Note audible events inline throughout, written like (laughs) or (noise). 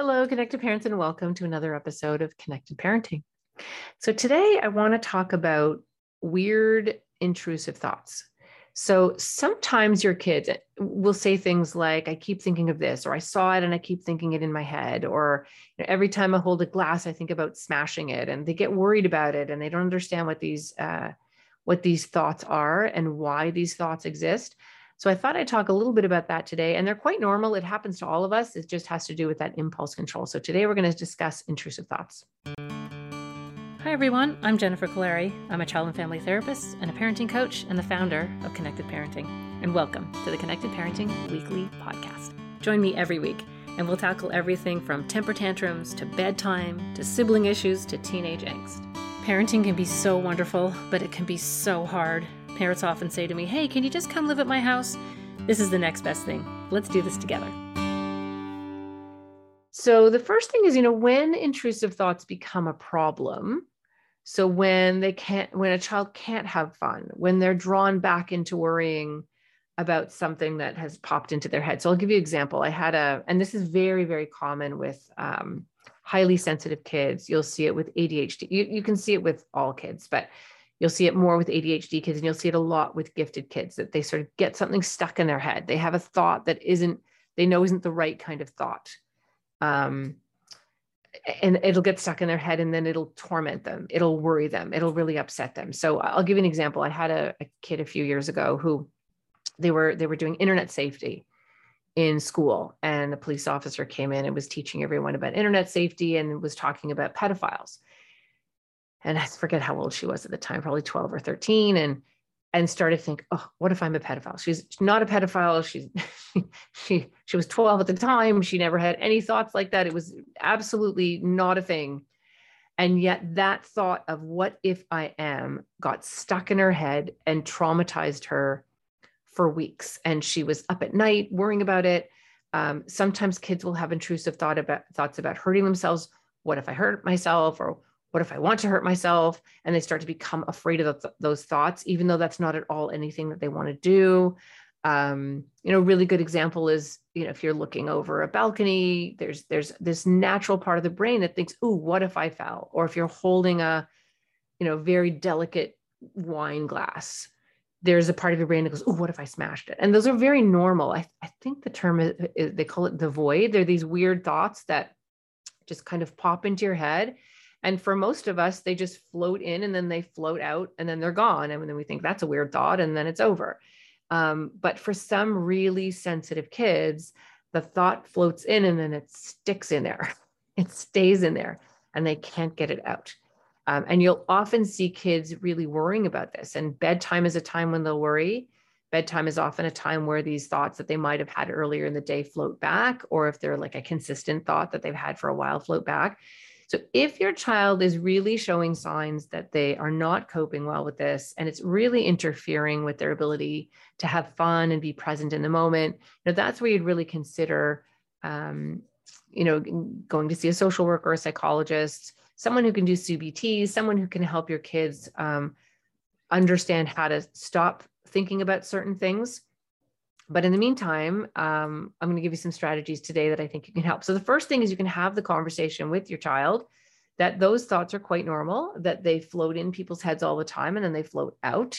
Hello, connected parents, and welcome to another episode of Connected Parenting. So, today I want to talk about weird, intrusive thoughts. So, sometimes your kids will say things like, I keep thinking of this, or I saw it and I keep thinking it in my head, or you know, every time I hold a glass, I think about smashing it, and they get worried about it and they don't understand what these, uh, what these thoughts are and why these thoughts exist. So I thought I'd talk a little bit about that today. And they're quite normal. It happens to all of us. It just has to do with that impulse control. So today we're going to discuss intrusive thoughts. Hi, everyone. I'm Jennifer Kolari. I'm a child and family therapist and a parenting coach and the founder of Connected Parenting. And welcome to the Connected Parenting Weekly Podcast. Join me every week, and we'll tackle everything from temper tantrums to bedtime to sibling issues to teenage angst. Parenting can be so wonderful, but it can be so hard Parents often say to me, Hey, can you just come live at my house? This is the next best thing. Let's do this together. So, the first thing is, you know, when intrusive thoughts become a problem, so when they can't, when a child can't have fun, when they're drawn back into worrying about something that has popped into their head. So I'll give you an example. I had a, and this is very, very common with um, highly sensitive kids. You'll see it with ADHD. You, you can see it with all kids, but You'll see it more with ADHD kids, and you'll see it a lot with gifted kids that they sort of get something stuck in their head. They have a thought that isn't, they know isn't the right kind of thought. Um, and it'll get stuck in their head and then it'll torment them. It'll worry them. It'll really upset them. So I'll give you an example. I had a, a kid a few years ago who they were they were doing internet safety in school and the police officer came in and was teaching everyone about internet safety and was talking about pedophiles and I forget how old she was at the time, probably 12 or 13. And and started to think, oh, what if I'm a pedophile? She's not a pedophile. She's (laughs) she she was 12 at the time. She never had any thoughts like that. It was absolutely not a thing. And yet that thought of what if I am got stuck in her head and traumatized her for weeks. And she was up at night worrying about it. Um, sometimes kids will have intrusive thought about thoughts about hurting themselves. What if I hurt myself? Or what if I want to hurt myself? And they start to become afraid of those thoughts, even though that's not at all anything that they want to do. Um, you know, really good example is, you know, if you're looking over a balcony, there's there's this natural part of the brain that thinks, "Ooh, what if I fell?" Or if you're holding a, you know, very delicate wine glass, there's a part of your brain that goes, "Oh, what if I smashed it?" And those are very normal. I, I think the term is, is they call it the void. They're these weird thoughts that just kind of pop into your head and for most of us, they just float in and then they float out and then they're gone. And then we think that's a weird thought and then it's over. Um, but for some really sensitive kids, the thought floats in and then it sticks in there. (laughs) It stays in there and they can't get it out. Um, and you'll often see kids really worrying about this. And bedtime is a time when they'll worry. Bedtime is often a time where these thoughts that they might have had earlier in the day float back, or if they're like a consistent thought that they've had for a while, float back. So if your child is really showing signs that they are not coping well with this and it's really interfering with their ability to have fun and be present in the moment, you know, that's where you'd really consider um, you know, going to see a social worker, a psychologist, someone who can do CBT, someone who can help your kids um, understand how to stop thinking about certain things but in the meantime, um, I'm going to give you some strategies today that I think you can help. So the first thing is you can have the conversation with your child that those thoughts are quite normal, that they float in people's heads all the time and then they float out.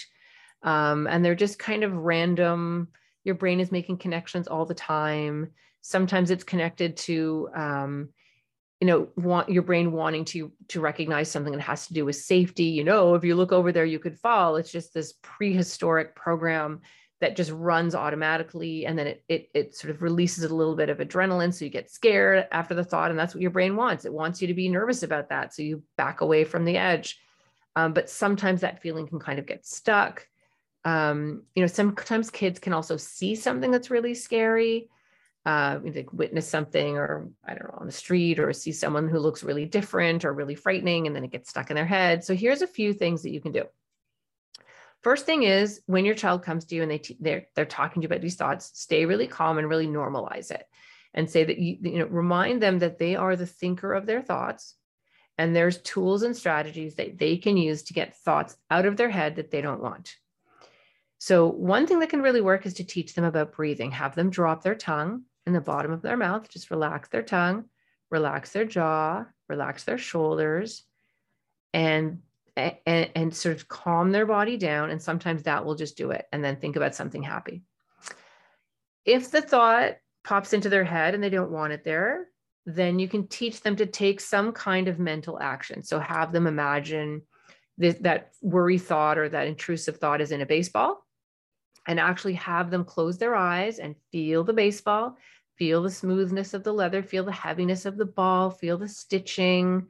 Um, and they're just kind of random. Your brain is making connections all the time. Sometimes it's connected to, um, you know, want your brain wanting to to recognize something that has to do with safety. You know, if you look over there, you could fall. It's just this prehistoric program that just runs automatically and then it, it it sort of releases a little bit of adrenaline so you get scared after the thought and that's what your brain wants. It wants you to be nervous about that so you back away from the edge. Um, but sometimes that feeling can kind of get stuck. Um, you know sometimes kids can also see something that's really scary uh, witness something or i don't know on the street or see someone who looks really different or really frightening and then it gets stuck in their head. So here's a few things that you can do First thing is when your child comes to you and they t- they're they're talking to you about these thoughts, stay really calm and really normalize it, and say that you you know remind them that they are the thinker of their thoughts, and there's tools and strategies that they can use to get thoughts out of their head that they don't want. So one thing that can really work is to teach them about breathing. Have them drop their tongue in the bottom of their mouth, just relax their tongue, relax their jaw, relax their shoulders, and and, and sort of calm their body down. And sometimes that will just do it. And then think about something happy. If the thought pops into their head and they don't want it there, then you can teach them to take some kind of mental action. So have them imagine that worry thought or that intrusive thought is in a baseball and actually have them close their eyes and feel the baseball, feel the smoothness of the leather, feel the heaviness of the ball, feel the stitching.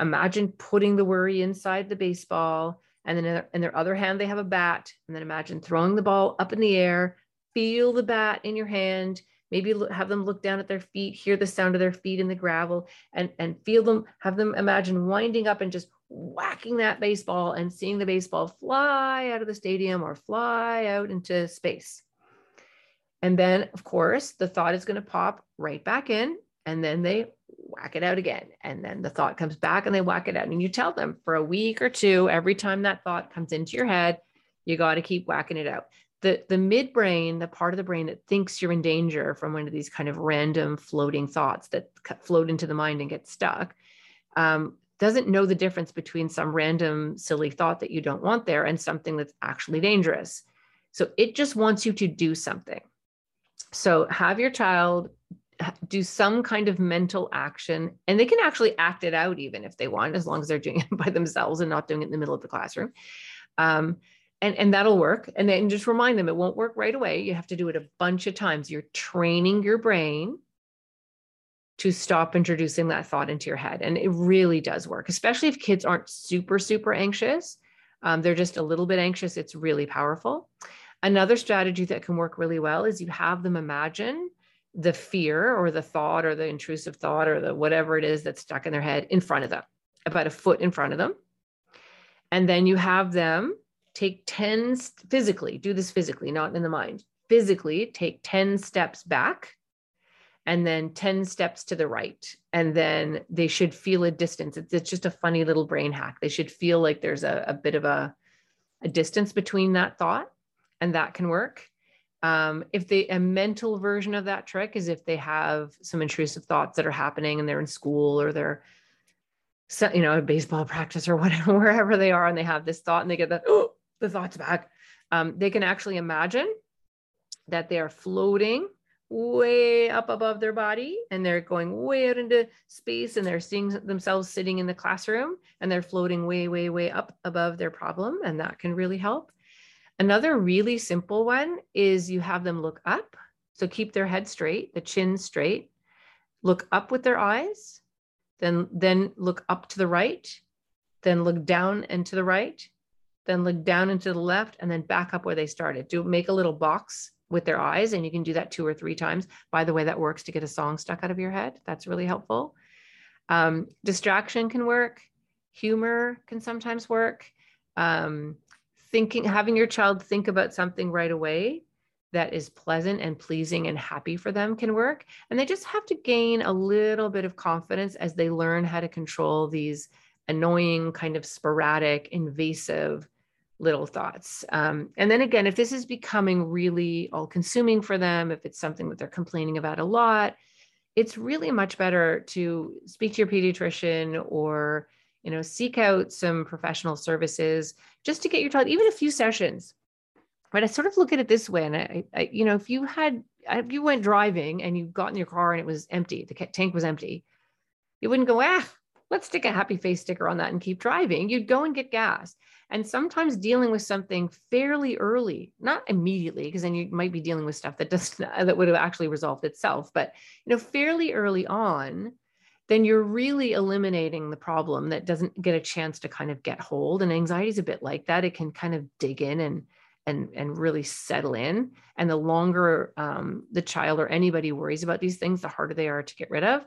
Imagine putting the worry inside the baseball. And then in their other hand, they have a bat. And then imagine throwing the ball up in the air, feel the bat in your hand maybe have them look down at their feet hear the sound of their feet in the gravel and and feel them have them imagine winding up and just whacking that baseball and seeing the baseball fly out of the stadium or fly out into space and then of course the thought is going to pop right back in and then they whack it out again and then the thought comes back and they whack it out and you tell them for a week or two every time that thought comes into your head you got to keep whacking it out. The the midbrain the part of the brain that thinks you're in danger from one of these kind of random floating thoughts that float into the mind and get stuck um, doesn't know the difference between some random silly thought that you don't want there and something that's actually dangerous. So it just wants you to do something. So have your child do some kind of mental action and they can actually act it out even if they want as long as they're doing it (laughs) by themselves and not doing it in the middle of the classroom. Um, and and that'll work and then just remind them it won't work right away. You have to do it a bunch of times. You're training your brain to stop introducing that thought into your head and it really does work especially if kids aren't super super anxious. Um, they're just a little bit anxious. It's really powerful. Another strategy that can work really well is you have them imagine the fear or the thought or the intrusive thought or the whatever it is that's stuck in their head in front of them about a foot in front of them and then you have them take 10 physically, do this physically, not in the mind. Physically, take 10 steps back and then 10 steps to the right. And then they should feel a distance. It's, it's just a funny little brain hack. They should feel like there's a, a bit of a, a distance between that thought, and that can work. Um, if they a mental version of that trick is if they have some intrusive thoughts that are happening and they're in school or they're you know a baseball (laughs) practice or whatever wherever they are and they have this thought and they get that oh the thoughts back. Um, they can actually imagine that they are floating way up above their body and they're going way out into space and they're seeing themselves sitting in the classroom and they're floating way, way, way up above their problem. And that can really help. Another really simple one is you have them look up. So keep their head straight, the chin straight, look up with their eyes, then, then look up to the right, then look down and to the right, then look down and to the left and then back up where they started. Do make a little box with their eyes and you can do that two or three times. By the way, that works to get a song stuck out of your head. That's really helpful. Um, distraction can work. Humor can sometimes work. Um, thinking, having your child think about something right away that is pleasant and pleasing and happy for them can work. And they just have to gain a little bit of confidence as they learn how to control these annoying, kind of sporadic, invasive little thoughts. Um, and then again, if this is becoming really all consuming for them, if it's something that they're complaining about a lot, it's really much better to speak to your pediatrician or you know seek out some professional services just to get your child even a few sessions right i sort of look at it this way and i, I you know if you had if you went driving and you got in your car and it was empty the tank was empty you wouldn't go ah let's stick a happy face sticker on that and keep driving. You'd go and get gas. And sometimes dealing with something fairly early, not immediately, because then you might be dealing with stuff that doesn't (laughs) that would have actually resolved itself, but you know, fairly early on, then you're really eliminating the problem that doesn't get a chance to kind of get hold. And anxiety is a bit like that. It can kind of dig in and and and really settle in. And the longer um, the child or anybody worries about these things, the harder they are to get rid of.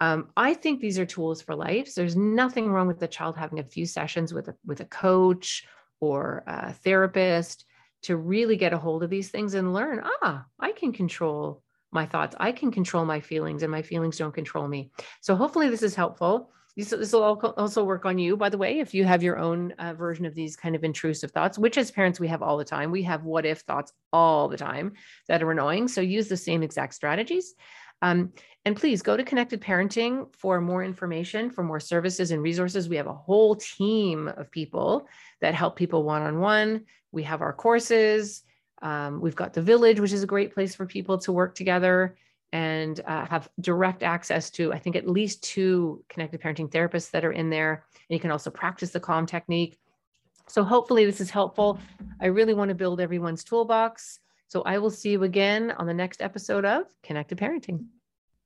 Um, I think these are tools for life. So there's nothing wrong with the child having a few sessions with a, with a coach or a therapist to really get a hold of these things and learn, ah, I can control my thoughts. I can control my feelings and my feelings don't control me. So hopefully this is helpful. This, will also work on you, by the way, if you have your own uh, version of these kind of intrusive thoughts, which as parents we have all the time. We have what if thoughts all the time that are annoying. So use the same exact strategies. Um, and please go to Connected Parenting for more information, for more services and resources. We have a whole team of people that help people one on one. We have our courses. Um, we've got the village, which is a great place for people to work together and uh, have direct access to, I think, at least two connected parenting therapists that are in there. And you can also practice the calm technique. So hopefully this is helpful. I really want to build everyone's toolbox. So I will see you again on the next episode of Connected Parenting.